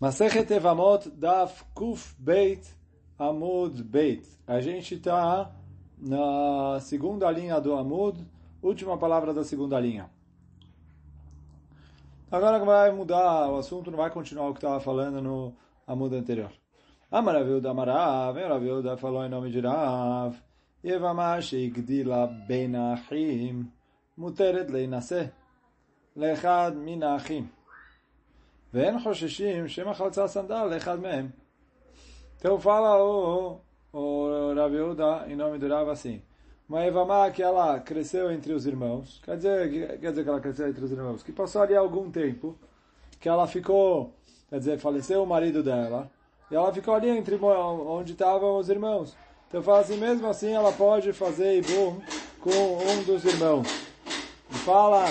Masechet Evamot Daf Kuf Beit Amud Beit. A gente está na segunda linha do Amud, última palavra da segunda linha. Agora vai mudar o assunto, não vai continuar o que estava falando no Amud anterior. Amaraviu da Amarav, Amaraviu da falou em nome de Rav. Yevamash Igdila Ben Achim Muteret Leinaseh Lechad Min Vem Hoshishim, Shema Chaltzá Sandal, Então fala o, o, o Raviuda, em nome do Rav, assim. Uma Evamá que ela cresceu entre os irmãos, quer dizer, quer dizer que ela cresceu entre os irmãos, que passou ali algum tempo, que ela ficou, quer dizer, faleceu o marido dela, e ela ficou ali entre onde estavam os irmãos. Então fala assim, mesmo assim ela pode fazer Ibum com um dos irmãos. E fala...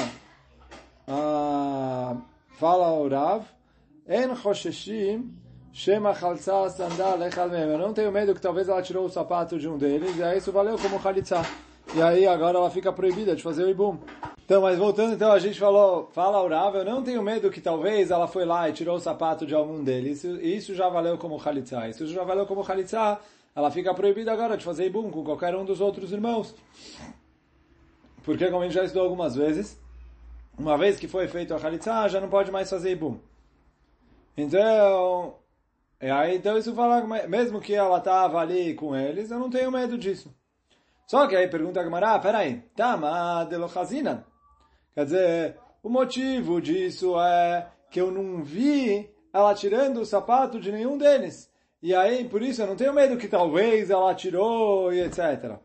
Ah, Fala o Rav, En Chosheshim Shema Chalza Sandal Echal Mem. Eu não tenho medo que talvez ela tirou o sapato de um deles, e aí isso valeu como Chalitza. E aí agora ela fica proibida de fazer o Ibum. Então, mas voltando, então a gente falou, fala o Rav, eu não tenho medo que talvez ela foi lá e tirou o sapato de algum deles, e isso já valeu como Chalitza. Isso já valeu como Chalitza, ela fica proibida agora de fazer Ibum com qualquer um dos outros irmãos. Porque, como a gente já estudou algumas vezes, uma vez que foi feito a Khalitsa, já não pode mais fazer Ibum. Então, e aí, então isso fala, mesmo que ela estava ali com eles, eu não tenho medo disso. Só que aí pergunta a Gemara, ah, peraí, Tama de Lochazinan. Quer dizer, o motivo disso é que eu não vi ela tirando o sapato de nenhum deles. E aí, por isso, eu não tenho medo que talvez ela tirou e etc.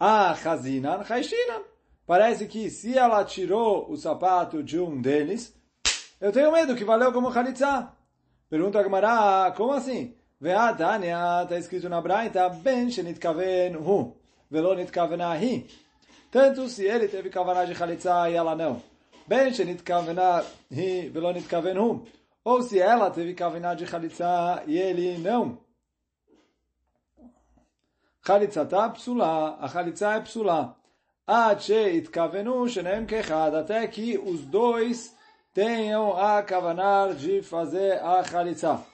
Ah, Chazinan, Chaishinan. Parece que se ela tirou o sapato de um deles, eu tenho medo que valeu como Khalitsa. Pergunta a Gemara, como assim? Ve'atania, está escrito na Braita, ben shenitkaven hu, velo nitkavena hi. Tanto se ele teve kavaná de Khalitsa e ela não. Ben shenitkavena hi, velo nitkaven hu. Ou se ela teve kavaná de Khalitsa e ele não. Khalitsa tá psula, a Khalitsa é psula. Até que os dois tenham a kavanar de fazer a chalitza.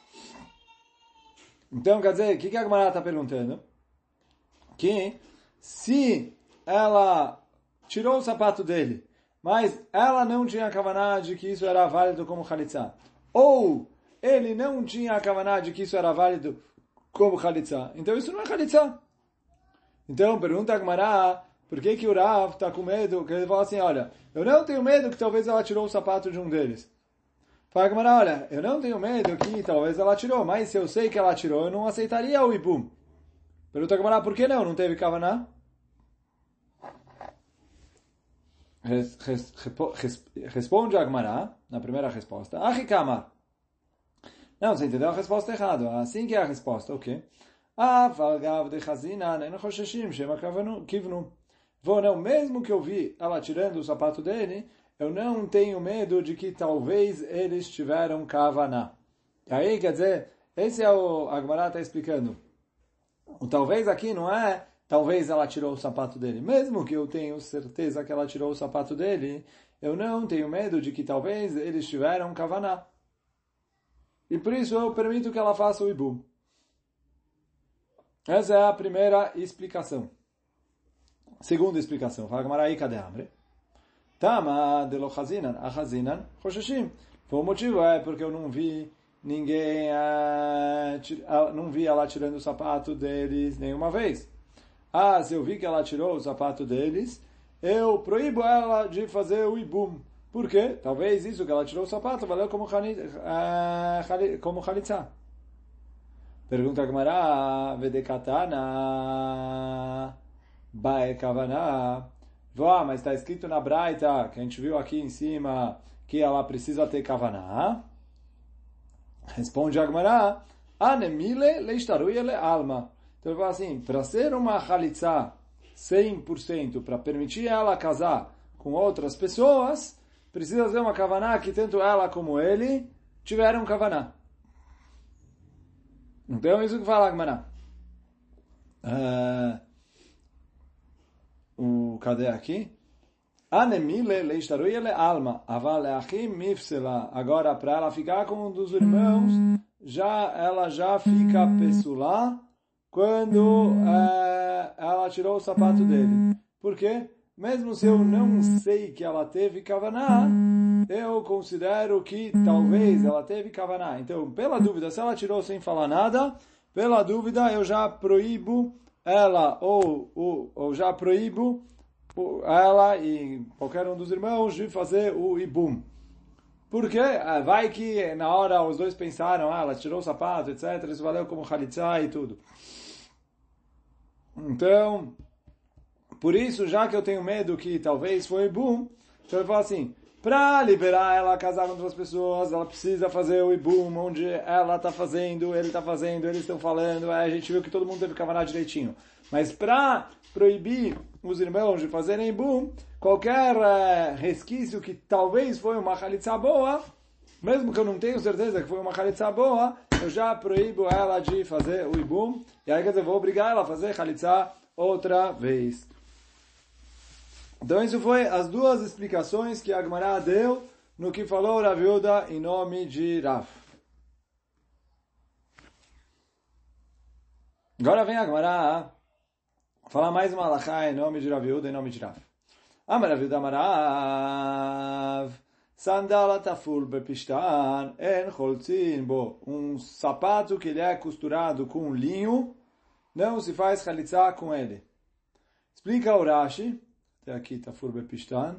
Então, quer dizer, o que, que a Gemara está perguntando? Que se ela tirou o sapato dele, mas ela não tinha a kavaná de que isso era válido como chalitza, ou ele não tinha a kavaná de que isso era válido como chalitza, então isso não é chalitza. Então, pergunta a Gemara, por que, que o Rav está com medo? Que ele fala assim, olha, eu não tenho medo que talvez ela tirou o sapato de um deles. Fala Gamara, olha, eu não tenho medo que talvez ela tirou, mas se eu sei que ela tirou, eu não aceitaria o Ibum. Pergunta Gamara, por que não? Não teve Kavaná? Responde a Gamara, na primeira resposta, Ahikama. Não, você entendeu a resposta errada. Assim que é a resposta, ok. Ah, Valgav de Chazina, Chosheshim, Shema Kivnu. Vou não, mesmo que eu vi ela tirando o sapato dele, eu não tenho medo de que talvez eles tiveram kavaná. E aí, quer dizer, esse é o Agmará está explicando. O talvez aqui não é talvez ela tirou o sapato dele. Mesmo que eu tenho certeza que ela tirou o sapato dele, eu não tenho medo de que talvez eles tiveram kavaná. E por isso eu permito que ela faça o ibu. Essa é a primeira explicação. Segunda explicação, fala Gamaraí, a Amre? Tama de lo chazinan, a chazinan, chosheshim. O motivo é porque eu não vi ninguém, uh, não vi ela tirando o sapato deles nenhuma vez. Ah, se eu vi que ela tirou o sapato deles, eu proíbo ela de fazer o ibum. Por quê? Talvez isso que ela tirou o sapato valeu como, como chalitza. Pergunta a Gemara, vedekatana. Bae Kavaná. Vó, mas está escrito na Braita, que a gente viu aqui em cima, que ela precisa ter Kavaná. Responde Agmará, Anemile leishtaruye le alma. Então ele fala assim, para ser uma Halitza 100%, para permitir ela casar com outras pessoas, precisa ter uma Kavaná que tanto ela como ele tiveram Kavaná. Então é isso que fala Agmará. Uh, o cadê aqui? Anemile alma, mifsela. Agora, para ela ficar com um dos irmãos, já ela já fica pessulá quando é, ela tirou o sapato dele. Por quê? Mesmo se eu não sei que ela teve kavaná, eu considero que talvez ela teve kavaná. Então, pela dúvida, se ela tirou sem falar nada, pela dúvida eu já proíbo ela ou, ou, ou já proíbo ela e qualquer um dos irmãos de fazer o ibum. Porque ah, vai que na hora os dois pensaram, ah, ela tirou o sapato, etc. Isso valeu como halitzá e tudo. Então, por isso, já que eu tenho medo que talvez foi ibum, então eu falo assim, para liberar ela a casar com outras pessoas, ela precisa fazer o ibum, onde ela está fazendo, ele está fazendo, eles estão falando, a gente viu que todo mundo teve que cavanar direitinho. Mas para proibir os irmãos de fazerem boom, qualquer uh, resquício que talvez foi uma halitza boa, mesmo que eu não tenha certeza que foi uma halitza boa, eu já proíbo ela de fazer o ibum, e aí quer dizer, vou obrigar ela a fazer halitza outra vez. Então isso foi as duas explicações que Agmará deu no que falou Raviuda em nome de Rav. Agora vem Agmará falar mais uma alahá em nome de Raviuda, em nome de Rav. Amar Raviuda Amarav. Sandala tafur bepistan en cholzin bo. Um sapato que ele é costurado com linho, não se faz chalitza com ele. Explica o Rashi, até aqui tafur bepistan.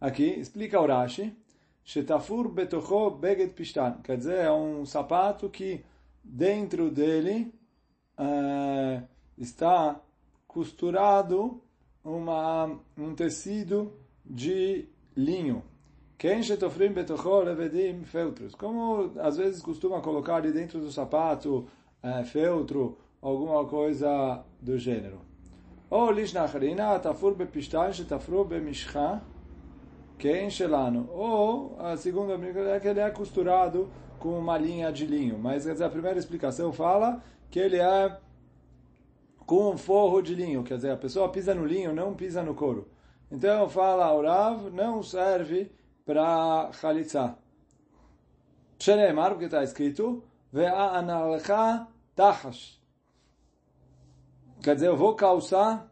Aqui, explica o Rashi, shetafur betocho beget pistan. Quer dizer, é um sapato que dentro dele... Uh, está costurado uma, um tecido de linho. feltros. Como às vezes costuma colocar ali dentro do sapato é, feltro, alguma coisa do gênero. Ou lishnacharina tafur bepistan shetafru bemishcha ken shelano. Ou a segunda é que ele é costurado com uma linha de linho. Mas a primeira explicação fala que ele é com um forro de linho. Quer dizer, a pessoa pisa no linho, não pisa no couro. Então fala o Rav, não serve para chalitza. Shenemar, porque está escrito, Ve'analcha tachash. Quer dizer, eu vou calçar,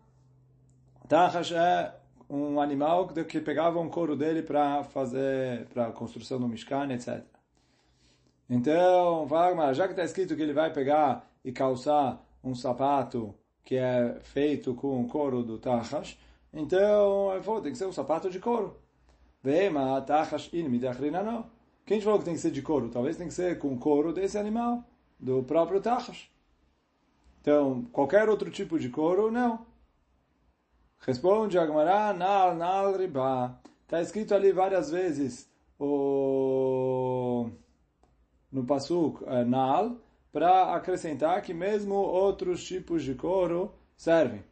tachash é um animal que pegava um couro dele para fazer, para a construção do Mishkan, etc. Então, fala, já que está escrito que ele vai pegar e calçar um sapato que é feito com couro do tachash, então tem que ser um sapato de couro. Vema tachash in midachrina Quem falou que tem que ser de couro? Talvez tem que ser com couro desse animal, do próprio tachash. Então, qualquer outro tipo de couro, não. Responde Agmará, nal, nal, riba. Está escrito ali várias vezes o... no Pasuk, é, nal, para acrescentar que mesmo outros tipos de couro servem.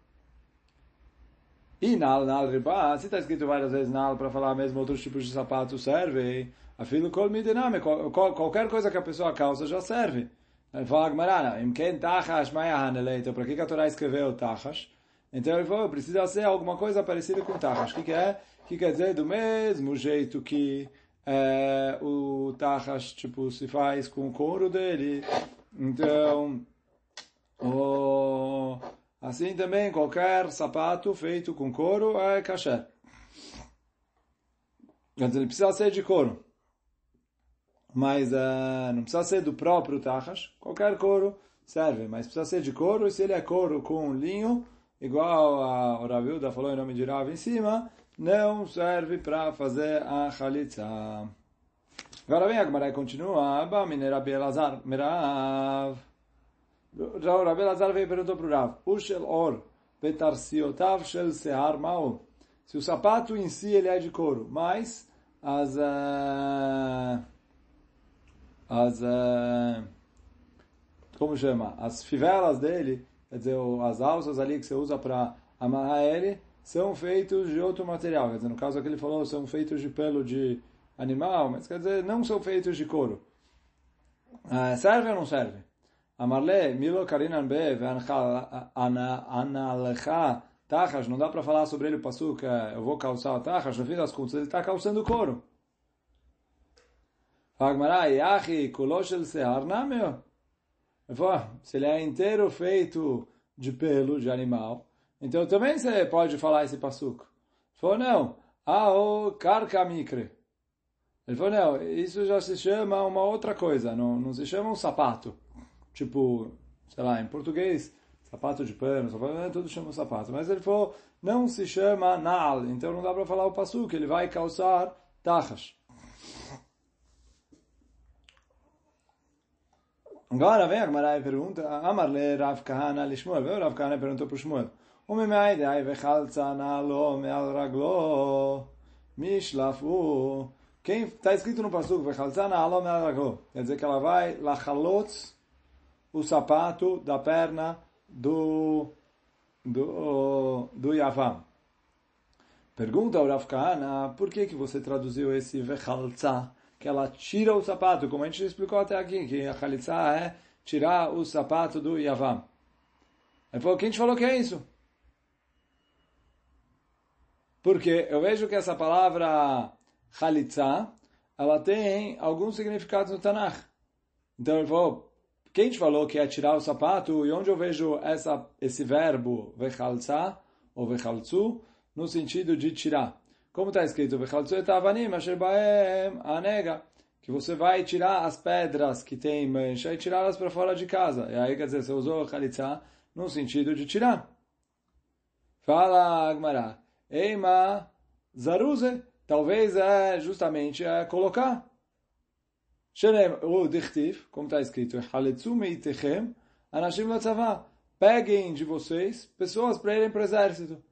E nal, nal, riba, se está escrito várias vezes nal para falar mesmo outros tipos de sapato servem, afilo kol midename, qualquer coisa que a pessoa calça já serve. Ele fala, Gmarana, imken tachash mayahanele, então para que a Torá escreveu tachash? Então ele falou, precisa ser alguma coisa parecida com tachash. O que, que é? O que quer dizer? Do mesmo jeito que é, o tachash tipo, se faz com o couro dele, então, o, assim também qualquer sapato feito com couro é kasher. Ele precisa ser de couro. Mas uh, não precisa ser do próprio tachash. Qualquer couro serve, mas precisa ser de couro. E se ele é couro com linho, igual a, o Ravilda falou em nome de Rav em cima, não serve para fazer a chalitza. Agora vem a Gemara e continua. Abba mine Rabi Elazar, Merav. Rabi Elazar veio e perguntou para o Rav. Ushel or, betarsiotav shel sear mao. Se o sapato em si ele é de couro, mas as... Uh, as... Uh, como chama? As fivelas dele, quer dizer, as alças ali que você usa para amarrar ele, são feitos de outro material. Quer dizer, no caso aqui ele falou, são feitos de pelo de animal, mas quer dizer, não são feitos de couro. Uh, serve ou não serve? Amarle, milo karinan be, analcha Tachas, não dá para falar sobre ele o passuca, é, eu vou calçar o Tachas, no fim das contas ele está calçando couro. Fagmará, Yahi, não, meu. Se ele é inteiro feito de pelo, de animal, então também você pode falar esse passuco. Falou, não, Ao Karka Mikre. Ele falou, não, isso já se chama uma outra coisa, não, não se chama um sapato. Tipo, sei lá, em português, sapato de pano, sapato, né, tudo chama sapato. Mas ele falou, não se chama nal, então não dá para falar o passo que ele vai calçar tachas. Agora vem a Gemara e pergunta, Amarle Rav Kahana Lishmuel, veio Rav Kahana e perguntou para o Shmuel, ai vechalza na lo meal raglo, mishlafu. Quem está escrito no passuco, vechalza na lo meal raglo, quer dizer que ela vai lachalots o sapato da perna do do, do Yavam. Pergunta ao Rav Kahana, por que, que você traduziu esse vechalza que ela tira o sapato, como a gente explicou até aqui, que a chalitza é tirar o sapato do Yavam. Ele falou, quem te falou que é isso? Porque eu vejo que essa palavra Chalitza, ela tem alguns significados no Tanakh. Então ele falou, quem te falou que é tirar o sapato, e onde eu vejo essa, esse verbo, vechalza, ou vechalzu, no sentido de tirar. Como está escrito, anega, que você vai tirar as pedras que tem mancha e tirá-las para fora de casa. E aí, quer dizer, você usou chalitza no sentido de tirar. Fala, Agmará. Eima zaruze. Talvez é justamente é colocar. O dichtiv, como está escrito, anashim Peguem de vocês pessoas para irem para o exército.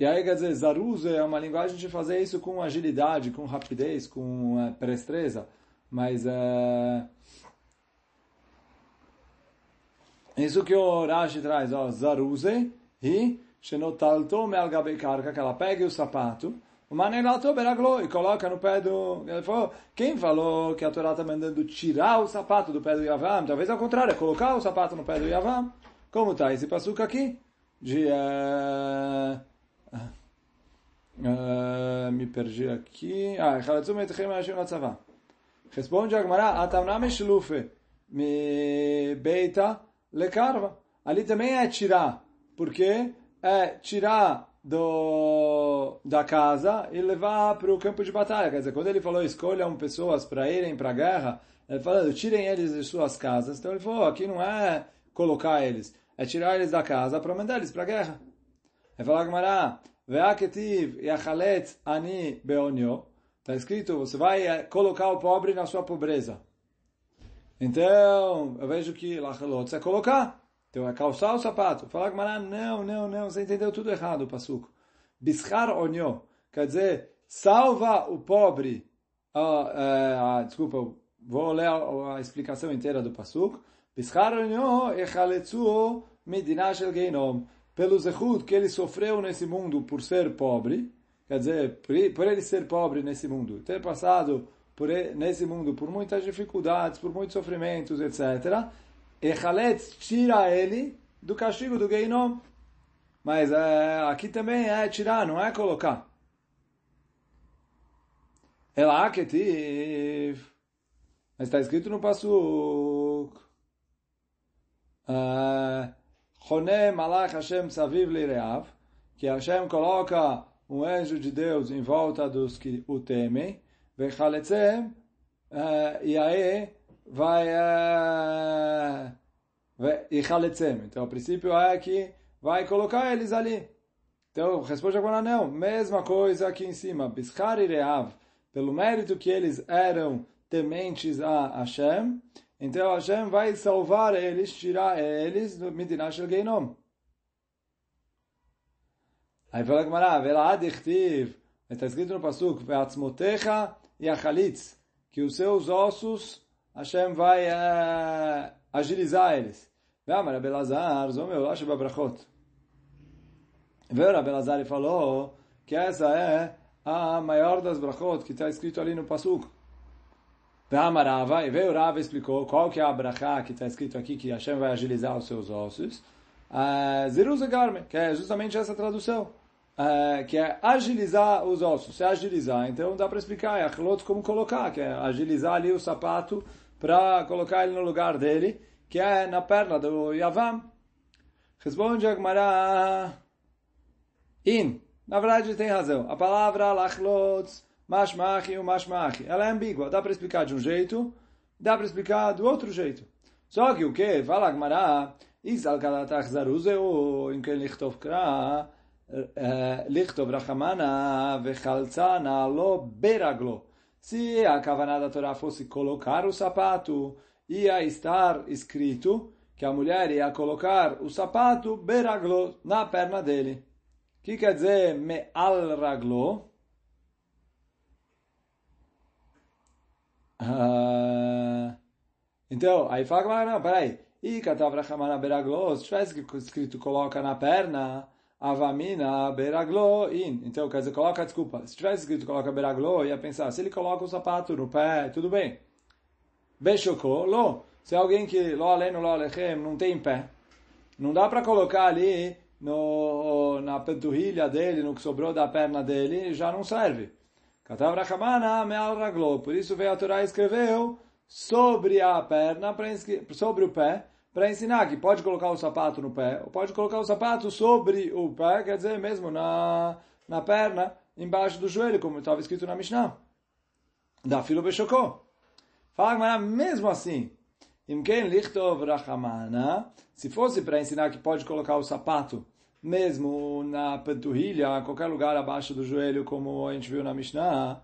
E aí, quer dizer, Zaruz é uma linguagem de fazer isso com agilidade, com rapidez, com é, prestreza. Mas é... Isso que o Rashi traz, ó, Zaruze, e Shenotalto Me'al Karka, que ela pegue o sapato, o Manelato Beraglo, e coloca no pé do... Ele falou, quem falou que a Torá está mandando tirar o sapato do pé do Yavam? Talvez ao contrário, é colocar o sapato no pé do Yavam. Como está esse passuca aqui? De... Uh, uh, me perdi aqui. Ah. Responde a Gemara, Atamna Meshlufe, me beita lekarva. Ali também é tirar, porque é tirar do, da casa e levar para o campo de batalha. Quer dizer, quando ele falou escolham pessoas para irem para a guerra, ele falando tirem eles de suas casas. Então ele falou, aqui não é colocar eles, é tirar eles da casa para mandar eles para a guerra. Ele falou, Gamara, Ve'aketiv yachalet ani beonyo. Está escrito, você vai eh, colocar o pobre na sua pobreza. Então, eu vejo que lachalot é colocar. Então é calçar o sapato. Falar que não, não, não, você entendeu tudo errado, Passuco. Bishar onyo, quer dizer, salva o pobre. Ah, ah, desculpa, vou ler a, a, explicação inteira do Passuco. Bishar onyo echaletzuo medina shel geinom. Pelo zehut que ele sofreu nesse mundo por ser pobre, quer dizer, por ele ser pobre nesse mundo, ter passado por ele, nesse mundo por muitas dificuldades, por muitos sofrimentos, etc., Echaletz tira ele do castigo do Geinom. Mas é, aqui também é tirar, não é colocar. Ela ketiv. Mas está escrito no Passuk. Chone malach Hashem saviv lireav. Que Hashem coloca um anjo de Deus em volta dos que o temem. Vechaletzem. E aí vai e chaletzem. Então, o princípio é que vai colocar eles ali. Então, responde agora não. Mesma coisa aqui em cima. Bishar e Reav. Pelo mérito que eles eram tementes a Hashem, então Hashem vai salvar eles, tirar eles do Midinah Shel Geinom. Aí fala Gemara, Velad Ichtiv, está escrito no Pasuk, Ve'atzmotecha e Achalitz, que os seus ossos Hashem vai uh, agilizar eles. Ve'amar Abelazar, Zomeu Lashe Babrachot. Veio Abelazar e falou que essa é a maior das brachot que está escrito ali no Pasuk. Ve'amar Rava, e veio Rava explicou qual que é a brachá que está escrito aqui, que Hashem vai agilizar os seus ossos. Uh, Zeruz Garme, que é justamente essa tradução. Uh, que é agilizar os ossos. Se agilizar, então dá para explicar, é achlot como colocar, que é agilizar ali o sapato para colocar ele no lugar dele, que é na perna do Yavam. Responde Agmará. In. Na verdade tem razão. A palavra lachlot, mashmachi e mashmachi, ela é ambígua. Dá para explicar de um jeito, dá para explicar do outro jeito. Só que o que? Fala Agmará. Isal kalatach zaruzeu, em que lichtov kra, lichtov rachamana vechaltzana lo beraglo. Se a kavanah da Torá fosse colocar o sapato, ia estar escrito que a mulher ia colocar o sapato beraglo na perna dele. O que quer dizer me'al raglo? Uh, então, aí fala, não, peraí. E katav rachamana beraglo, se tivesse escrito coloca na perna, avamina beraglo in. Então, quer dizer, coloca, desculpa, se tivesse escrito coloca beraglo, ia pensar, se ele coloca o sapato no pé, tudo bem. Bechocô, lo. Se alguém que lo aleno, lo alechem, não tem pé, não dá para colocar ali no, na panturrilha dele, no que sobrou da perna dele, já não serve. Por isso veio a Torá e escreveu sobre a perna, sobre o pé, para ensinar que pode colocar o sapato no pé, ou pode colocar o sapato sobre o pé, quer dizer, mesmo na, na perna, embaixo do joelho, como estava escrito na Mishnah. Da filo bechocô. Fala mas mesmo assim, imken lichtov rachamana, se fosse para ensinar que pode colocar o sapato mesmo na panturrilha, qualquer lugar abaixo do joelho, como a gente viu na Mishnah,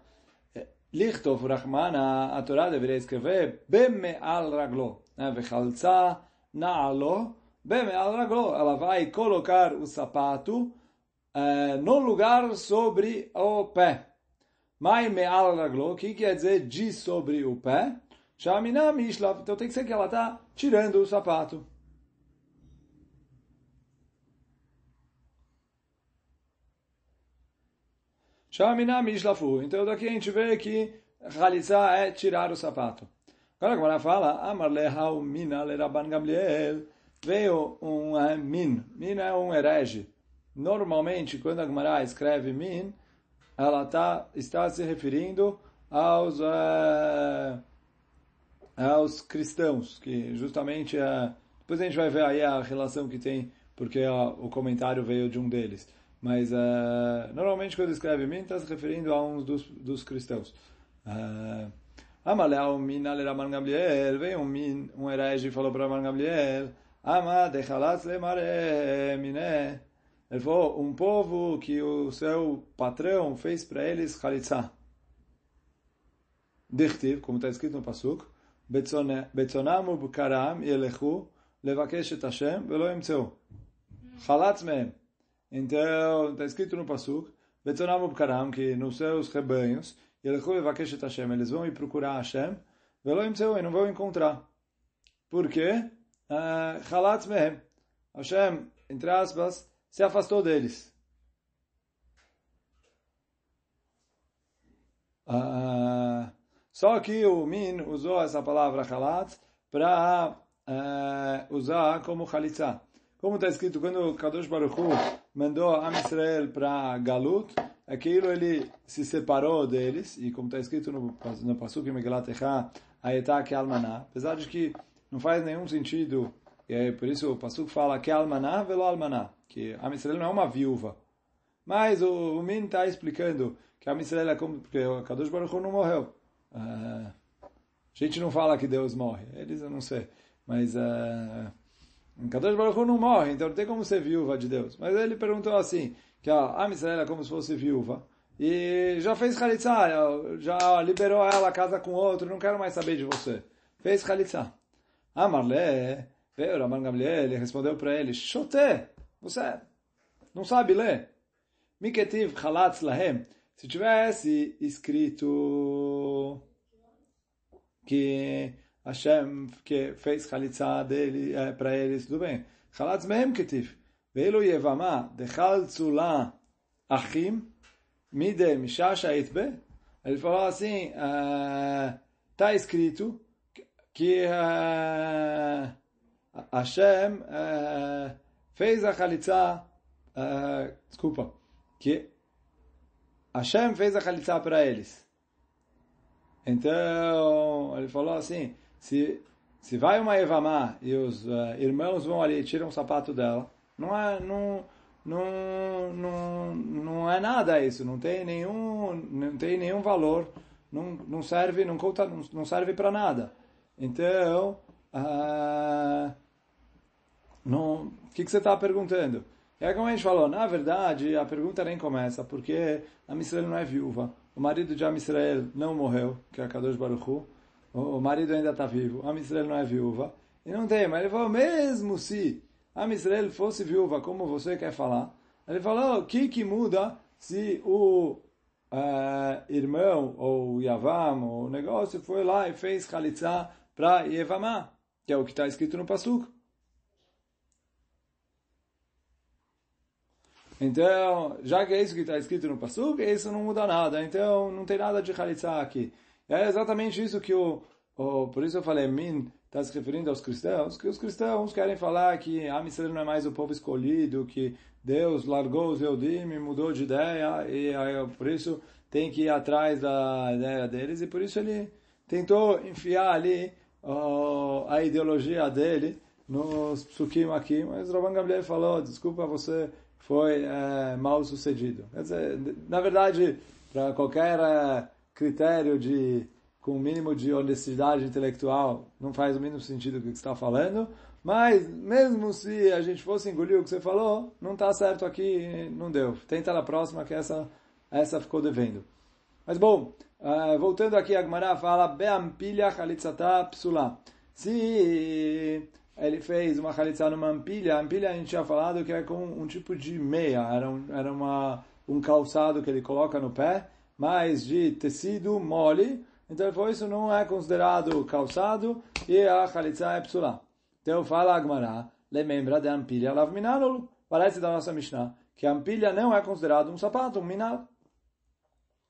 lichtov rachmana, a Torá deveria escrever beme al raglo, né? vechalza na'alo, beme al raglo. Ela vai colocar o sapato uh, no lugar sobre o pé. Mai me al raglo, que quer dizer de sobre o pé? Shamina mishlav. Então tem que ser que ela está tirando o sapato. Então daqui a gente vê que Khalitza é tirar o sapato. Agora a Gemara fala, Gamliel. Veio um uh, min. Min é um herege. Normalmente, quando a Gemara escreve min, ela tá, está se referindo aos, uh, aos cristãos, que justamente, uh, depois a gente vai ver aí a relação que tem, porque o comentário veio de um deles. Mas uh, normalmente quando escreve min, está se referindo a um dos, dos cristãos. Amaleu min ale Raman Gamliel, veio um min, um herege e falou para Raman Gamliel, Ama dechalatz lemare miné. Ele falou, um povo que o seu patrão fez para eles chalitza. Dichtiv, como está escrito no Pasuk, Betzonamu bukaram yelechu levakesh et Hashem velo imtzeu. Chalatz mehem. Então, está escrito no Pasuk, Betzonamu bukaram, que nos seus rebanhos, eles vão ir procurar Hashem, e não vão encontrar. Por quê? Chalatz mehem. Hashem, entre aspas, se afastou deles. Uh, só que o Min usou essa palavra Halat para uh, usar como Khalitza. Como está escrito, quando Kadosh Baruch Hu mandou a Israel para Galut, aquilo ele se separou deles, e como está escrito no, no Pasuk Megalat Echa, Ayetá que apesar de que não faz nenhum sentido, e é por isso o Pasuk fala que velo Almaná, que a Israel não é uma viúva. Mas o, o Min está explicando que a Israel é como, porque o Kadosh Baruch Hu não morreu. Uh, a gente não fala que Deus morre, eles eu não sei, mas uh, Kadosh Baruch não morre, então não tem como ser viúva de Deus. Mas ele perguntou assim, que a Israel é como se fosse viúva, e já fez Khalitsa, já liberou ela, casa com outro, não quero mais saber de você. Fez Khalitsa. Amarle, veio Raman Gamliel, ele respondeu para ele, Shote, você não sabe ler? Miketiv Chalatz Lahem, se tivesse escrito que Hashem que fez Khalitsa dele é, para eles, tudo bem. Chalatz Mehem Ketiv. Veilo Yevama, Dechaltzu La Achim, Mide Mishasha Itbe. Ele falou assim, está uh, escrito que uh, Hashem uh, fez a Khalitsa, uh, desculpa, que Hashem fez a Khalitsa para eles. Então, ele falou assim, se, se vai uma Evamá e os uh, irmãos vão ali e tiram o sapato dela, não é, não, não, não, não é nada isso, não tem nenhum, não tem nenhum valor, não, não serve, não, conta, não, não serve para nada. Então, uh, não, o que, que você está perguntando? É como a gente falou, na verdade, a pergunta nem começa, porque a Misrael não é viúva. O marido de Amisrael não morreu, que é a Kadosh Baruch Hu. O marido ainda está vivo. A Amisrael não é viúva. E não tem, mas ele falou, mesmo se a Misrael fosse viúva, como você quer falar, ele falou, o que que muda se o uh, irmão, ou Yavam, ou o negócio, foi lá e fez Khalitsa para Yevamá, que é o que está escrito no Pasuk. Então, já que é isso que está escrito no Pasuk, isso não muda nada. Então, não tem nada de Khalitsa aqui. É exatamente isso que o, o por isso eu falei, Min está se referindo aos cristãos, que os cristãos querem falar que a Israel não é mais o povo escolhido, que Deus largou os Eudim e mudou de ideia, e aí, por isso tem que ir atrás da ideia deles, e por isso ele tentou enfiar ali uh, a ideologia dele nos psukim aqui, mas Rabban Gabriel falou, desculpa você foi é, mal sucedido. Quer dizer, na verdade, para qualquer é, critério de com o mínimo de honestidade intelectual, não faz o mínimo sentido o que você está falando, mas mesmo se a gente fosse engolir o que você falou, não está certo aqui, não deu. Tenta na próxima que essa, essa ficou devendo. Mas bom, uh, voltando aqui, a Gemara fala, Beampilha chalitzata psula. Se ele fez uma chalitza numa ampilha. A ampilha a gente tinha falado que é com um tipo de meia, era, um, era uma, um calçado que ele coloca no pé, mas de tecido mole. Então, por isso não é considerado calçado e a chalitza é psula. Então, fala Agmará, lembra da ampilha lav minalolu. Parece da nossa Mishnah que a ampilha não é considerado um sapato, um minal.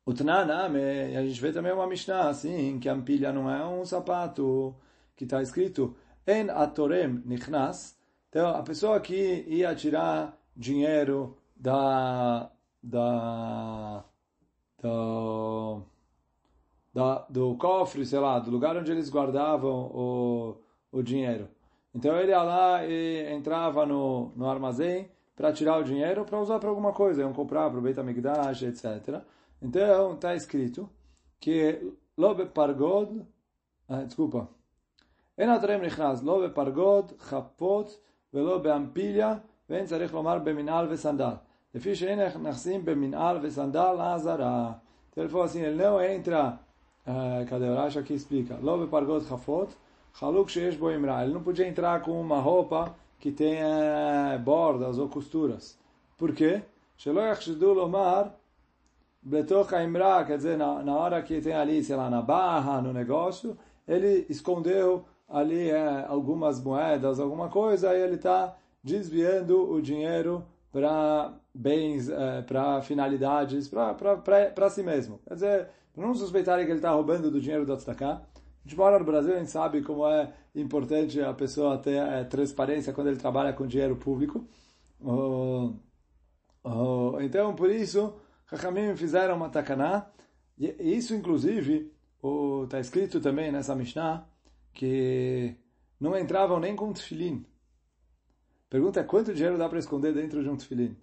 O Tnaname, a gente vê também uma Mishnah assim, que a ampilha não é um sapato, que está escrito En atorem nichnas. Então, a pessoa que ia tirar dinheiro da, da, do da, do cofre, sei lá, do lugar onde eles guardavam o, o dinheiro. Então ele ia lá e entrava no, no armazém para tirar o dinheiro para usar para alguma coisa, iam comprar para o Beit HaMikdash, etc. Então está escrito que Lobe Pargod, ah, desculpa, Enatrem Nichnas, Lobe Pargod, Chapot, Velobe Ampilha, Ven zarech Lomar Beminal Vesandal. Então ele falou assim, ele não entra, uh, cadê o Rashi que explica, Haluk ele não podia entrar com uma roupa que tenha bordas ou costuras. Por quê? Quer dizer, na, na hora que tem ali, sei lá, na barra, no negócio, ele escondeu ali eh, algumas moedas, alguma coisa, e ele está desviando o dinheiro para bens, é, para finalidades, para si mesmo. Quer dizer, para não suspeitarem que ele está roubando do dinheiro da tzedakah. A gente mora no Brasil, a gente sabe como é importante a pessoa ter é, transparência quando ele trabalha com dinheiro público. Então, por isso, Chachamim fizeram uma takaná, e isso, inclusive, está escrito também nessa Mishnah, que não entravam nem com tefilim. Pergunta é quanto dinheiro dá para esconder dentro de um tefilim?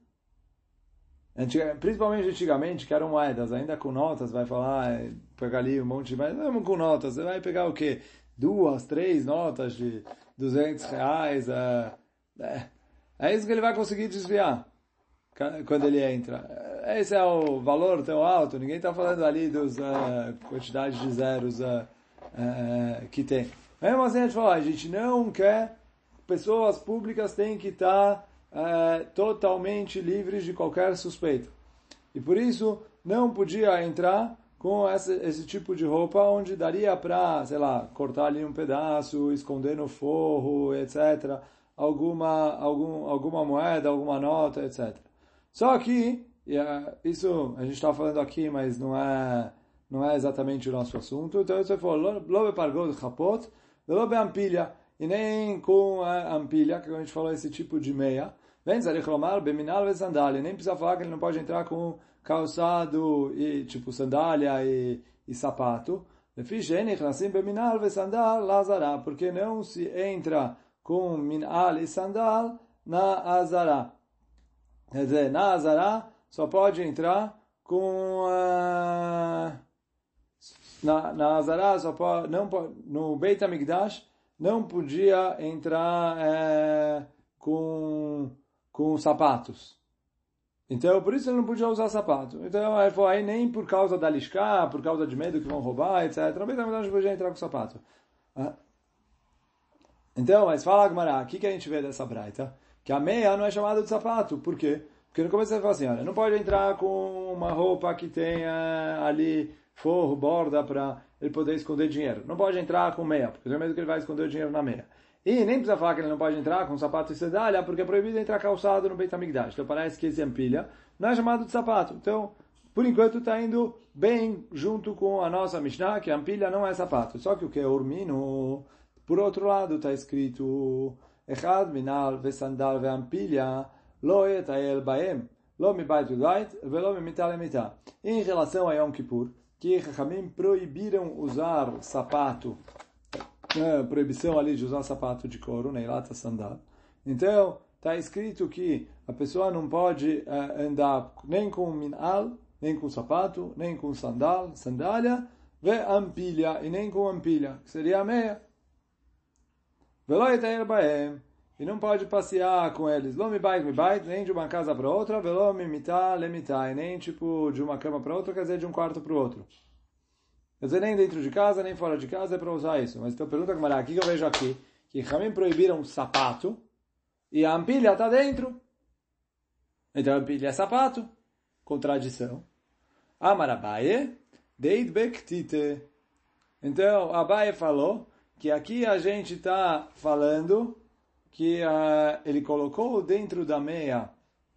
Principalmente antigamente, que eram moedas, ainda com notas, vai falar, é, pegar ali um monte de... Mas não com notas, você vai pegar o quê? Duas, três notas de 200 reais, é, é, é isso que ele vai conseguir desviar quando ele entra. Esse é o valor tão alto, ninguém está falando ali dos uh, quantidades de zeros uh, uh, que tem. Mesmo assim, a gente fala, a gente não quer, pessoas públicas têm que estar é, totalmente livres de qualquer suspeito. E por isso, não podia entrar com esse, esse tipo de roupa onde daria para, sei lá, cortar ali um pedaço, esconder no forro, etc. Alguma, algum, alguma moeda, alguma nota, etc. Só que, é, isso a gente está falando aqui, mas não é, não é exatamente o nosso assunto. Então, você falou, lobe pargod e nem com a ampilha, que a gente falou esse tipo de meia. Vem Zarich Lomar, Beminal sandália. Nem precisa falar que ele não pode entrar com calçado e, tipo, sandália e, e sapato. Porque não se entra com minal e sandal na azará. Quer dizer, na azará só pode entrar com... Uh, na, na Azará, só pode, não, no Beit HaMikdash, não podia entrar é, com, com sapatos. Então, por isso ele não podia usar sapato. Então, ele falou, aí nem por causa da lisca, por causa de medo que vão roubar, etc. HaMikdash não podia entrar com sapato. Ah. Então, mas fala Agmará, o que, que a gente vê dessa braita? Que a meia não é chamada de sapato. Por quê? Porque no começo ele fala assim, olha, não pode entrar com uma roupa que tenha ali forro, borda, para ele poder esconder dinheiro. Não pode entrar com meia, porque tem medo que ele vai esconder o dinheiro na meia. E nem precisa falar que ele não pode entrar com sapato e sandália, porque é proibido entrar calçado no Beit HaMikdash. Então parece que esse ampilha não é chamado de sapato. Então, por enquanto está indo bem junto com a nossa Mishnah, que ampilha não é sapato. Só que o que é urmino, por outro lado está escrito Echad minal vesandal veampilha lo baem lo mi bait velo. Em relação a Yom Kippur, que Rahamim proibiram usar sapato, né, proibição ali de usar sapato de couro, neilata sandal. Então, está escrito que a pessoa não pode uh, andar nem com minal, nem com sapato, nem com sandal, sandália, ve ampilha, e nem com ampilha, que seria a meia. E não pode passear com eles. Lo mi bait mi bait, nem de uma casa para outra, velo mi mitá le mitá, e nem tipo de uma cama para outra, quer dizer de um quarto para o outro. Quer dizer, nem dentro de casa, nem fora de casa é para usar isso. Mas então pergunta como aqui que eu vejo aqui, que Ramim proibiram sapato, e a ampilha está dentro. Então a ampilha é sapato. Contradição. Amarabaye, deit bektite. Então, Abaye falou que aqui a gente está falando que uh, ele colocou dentro da meia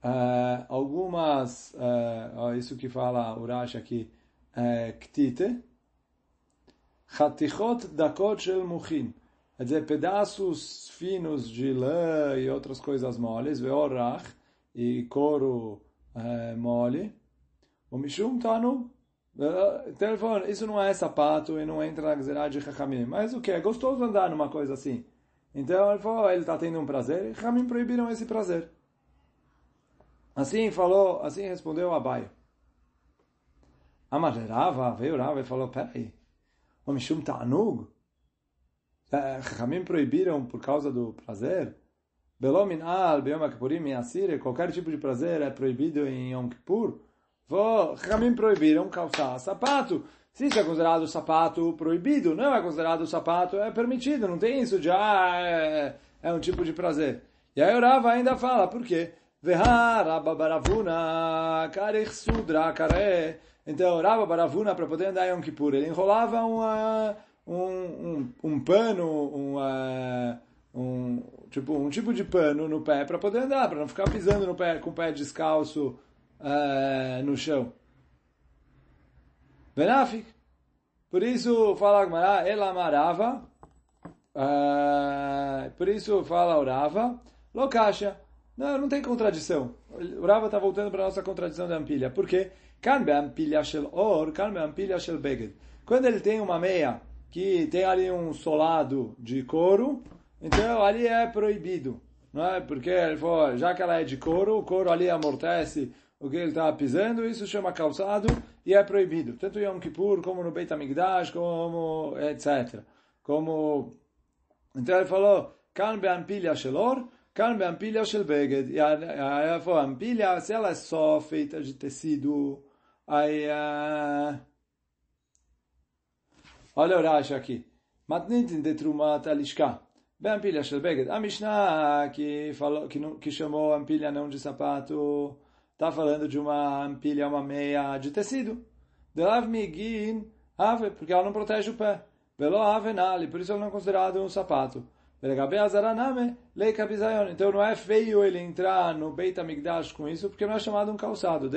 uh, algumas, uh, isso que fala Urash aqui, uh, ktite, chatichot dakot shel muchin, quer dizer, pedaços finos de lã e outras coisas moles, veorach, e couro uh, mole, o mishum tanu, telefone, isso não é sapato e não entra na Gzerah de Chachamim, mas o que? É gostoso andar numa coisa assim. Então ele falou, ele está tendo um prazer, e proibiram esse prazer. Assim falou, assim respondeu Abai. Amarerava, veio Rava e falou, peraí, o Mishum Ta'anug? Ramim proibiram por causa do prazer? Belomin al, Beyom Kippurim, Asir, qualquer tipo de prazer é proibido em Yom Kippur? Ramim proibiram calçar sapato. Se isso é considerado sapato proibido, não é considerado sapato, é permitido, não tem isso de, ah, é, é um tipo de prazer. E aí o Rava ainda fala, por quê? Então, Rava Baravuna, para poder andar em Yom Kippur, ele enrolava uma, um, um, um pano, uma, um, tipo, um tipo de pano no pé para poder andar, para não ficar pisando no pé, com o pé descalço uh, no chão. Benafik. Por isso fala Agmará, ela amarava. Uh, por isso fala Urava, Lokasha. Não, não tem contradição. O Rava está voltando para a nossa contradição da ampilha. Por quê? Shel or, shel. Quando ele tem uma meia que tem ali um solado de couro, então ali é proibido. Não é? Porque ele falou, já que ela é de couro, o couro ali amortece o que ele está pisando, isso chama calçado e é proibido. Tanto em Yom Kippur, como no Beit HaMikdash, como etc. Como... Então ele falou, kan be'ampilha shelor, kan be'ampilha shel beged. E aí falou, ampilha, se ela é só feita de tecido, aí... Uh... Olha o Rashi aqui. Matnit de trumat alishka. Be'ampilha shel beged. A Mishnah que, falou, que, que chamou ampilha não de sapato está falando de uma ampilha, uma meia de tecido. Delav migin ave, porque ela não protege o pé. Velo ave nali, por isso ela não é considerado um sapato. Então não é feio ele entrar no Beit HaMikdash com isso, porque não é chamado um calçado.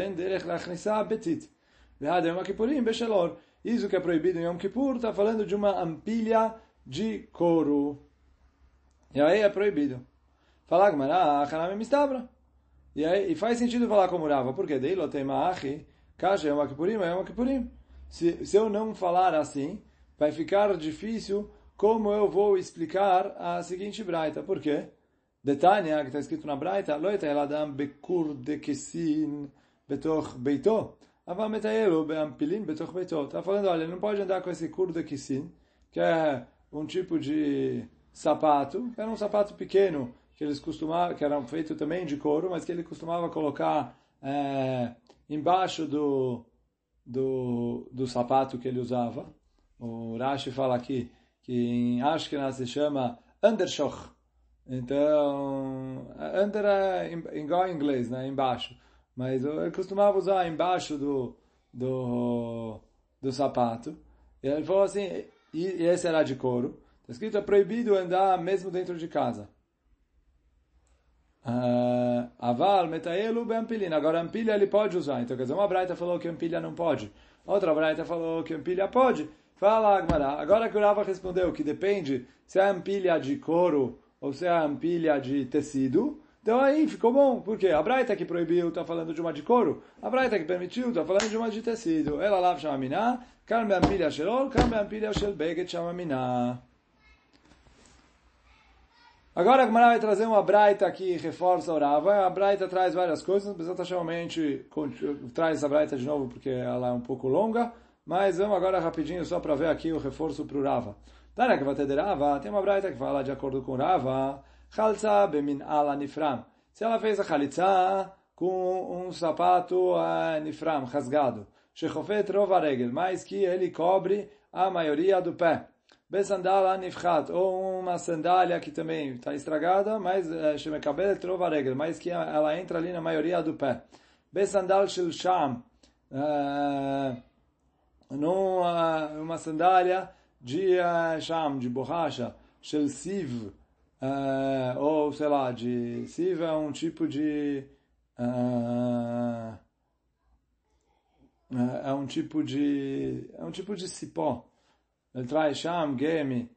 Isso que é proibido em Yom Kippur, está falando de uma ampilha de couro. E aí é proibido. Fala, Gmará, Hanami Mistabra. E, aí, e faz sentido falar como Rava, porque daí lotemachi, kasha é uma kipurim, é uma kipurim. Se, se eu não falar assim, vai ficar difícil como eu vou explicar a seguinte braita. Por quê? Detania, que está escrito na braita, loita eladam bekur de kesin betoch beito. Avametayelu beampilim betoch beito. Está falando, olha, ele não pode andar com esse kur de kesin, que é um tipo de sapato, que era um sapato pequeno, que eles costumavam, que era feito também de couro, mas que ele costumava colocar é, embaixo do, do, do sapato que ele usava. O Rashi fala aqui que em Ashkenaz se chama undershoch. Então, under é igual em inglês, né? embaixo. Mas ele costumava usar embaixo do, do, do sapato. E ele falou assim, e esse era de couro. Está escrito, é proibido andar mesmo dentro de casa. Ah, aval, metaelu, beampilina. Agora, ampilha ele pode usar. Então, quer dizer, uma braita falou que ampilha não pode. Outra braita falou que ampilha pode. Fala, Agmará. Agora que o Rava respondeu que depende se é ampilha de couro ou se é ampilha de tecido, então aí ficou bom. Porque a braita que proibiu está falando de uma de couro, a braita que permitiu está falando de uma de tecido. Ela lá chama miná, calme ampilha shelol, calme ampilha shel beget chama miná. Agora a Gemara vai trazer uma braita que reforça o Rava. A braita traz várias coisas, exatamente traz a braita de novo porque ela é um pouco longa, mas vamos agora rapidinho só para ver aqui o reforço para o Rava. Tana Rava, tem uma braita que fala de acordo com o Rava, Chalza bemin ala nifram. Se ela fez a chalitza com um sapato uh, nifram, rasgado, shechofet rova regel, mais que ele cobre a maioria do pé. Besandala nifchat, ou uma sandália que também está estragada, mas shemekabel trova regel, mas que ela entra ali na maioria do pé. Besandal sham, uma sandália de uh, sham, de borracha, shel siv, uh, ou sei lá, de siv é um tipo de uh, é um tipo de é um tipo de cipó ele traz sham, gemi,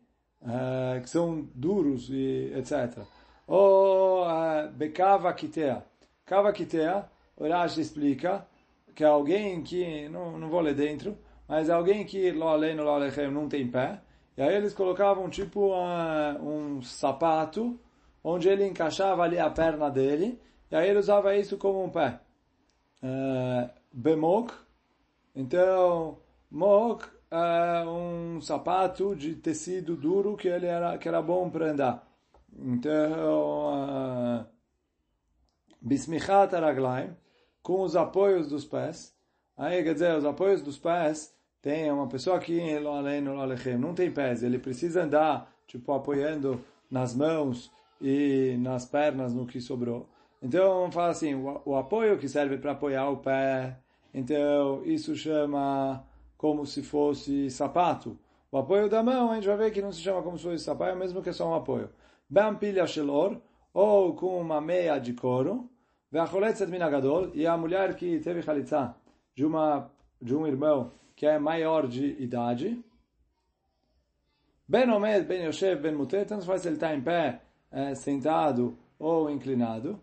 uh, que são duros e etc. Ou uh, bekava kitea. Kava kitea, o Rashi explica que é alguém que, não, não vou ler dentro, mas é alguém que lo aleno, lo alechem, não tem pé. E aí eles colocavam tipo uh, um sapato, onde ele encaixava ali a perna dele, e aí ele usava isso como um pé. Uh, bemok, então, mok uh, um sapato de tecido duro que ele era que era bom para andar. Então, bismichat araglaim, com os apoios dos pés. Aí, quer dizer, os apoios dos pés tem uma pessoa que não tem pés, ele precisa andar, tipo, apoiando nas mãos e nas pernas no que sobrou. Então, fala assim, o, o apoio que serve para apoiar o pé, então, isso chama como se fosse sapato. O apoio da mão, a gente vai ver que não se chama como se fosse sapato, mesmo que é só um apoio. Bampilha shelor, ou com uma meia de couro, e a mulher que teve chalitza de, uma, de um irmão que é maior de idade, Ben Omed, Ben Yoshev, Ben Mutet, tanto faz se ele está em pé, é, sentado ou inclinado,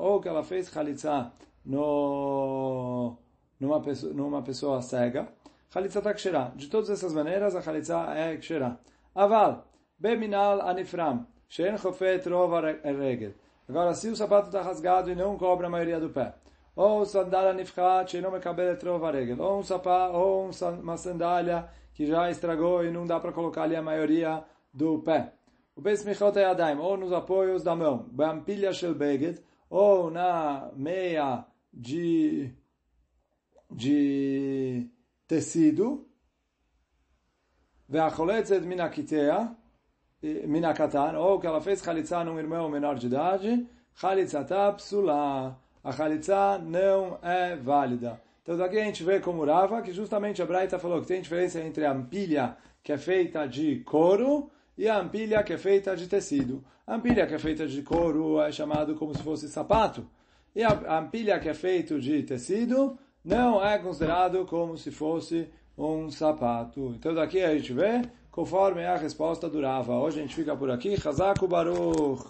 ou que ela fez chalitza no numa pessoa, numa pessoa cega, Chalitza está ksherá. De todas essas maneiras, a Chalitza é ksherá. Aval, beminal anifram, shen chofet rova regel. Agora, se o sapato está rasgado e não cobre a maioria do pé, ou sandália nifrat, não me cabelo trovaregel, ou um sapato ou uma sandália que já estragou e não dá para colocar ali a maioria do pé. O besmichot yadaim, é ou nos apoios da mão, bampilha shel beged, ou na meia de, de tecido, veacholetzed minakitea, minakatan, ou que ela fez chalitza num irmão menor de idade, chalitzatá psulá, a chalitza não é válida. Então daqui a gente vê como Rava, que justamente a Braita falou que tem diferença entre a ampilha, que é feita de couro, e a ampilha que é feita de tecido. A ampilha que é feita de couro é chamado como se fosse sapato, e a ampilha que é feita de tecido não é considerado como se fosse um sapato. Então daqui a gente vê conforme a resposta durava. Hoje a gente fica por aqui. Hazaku Baruch.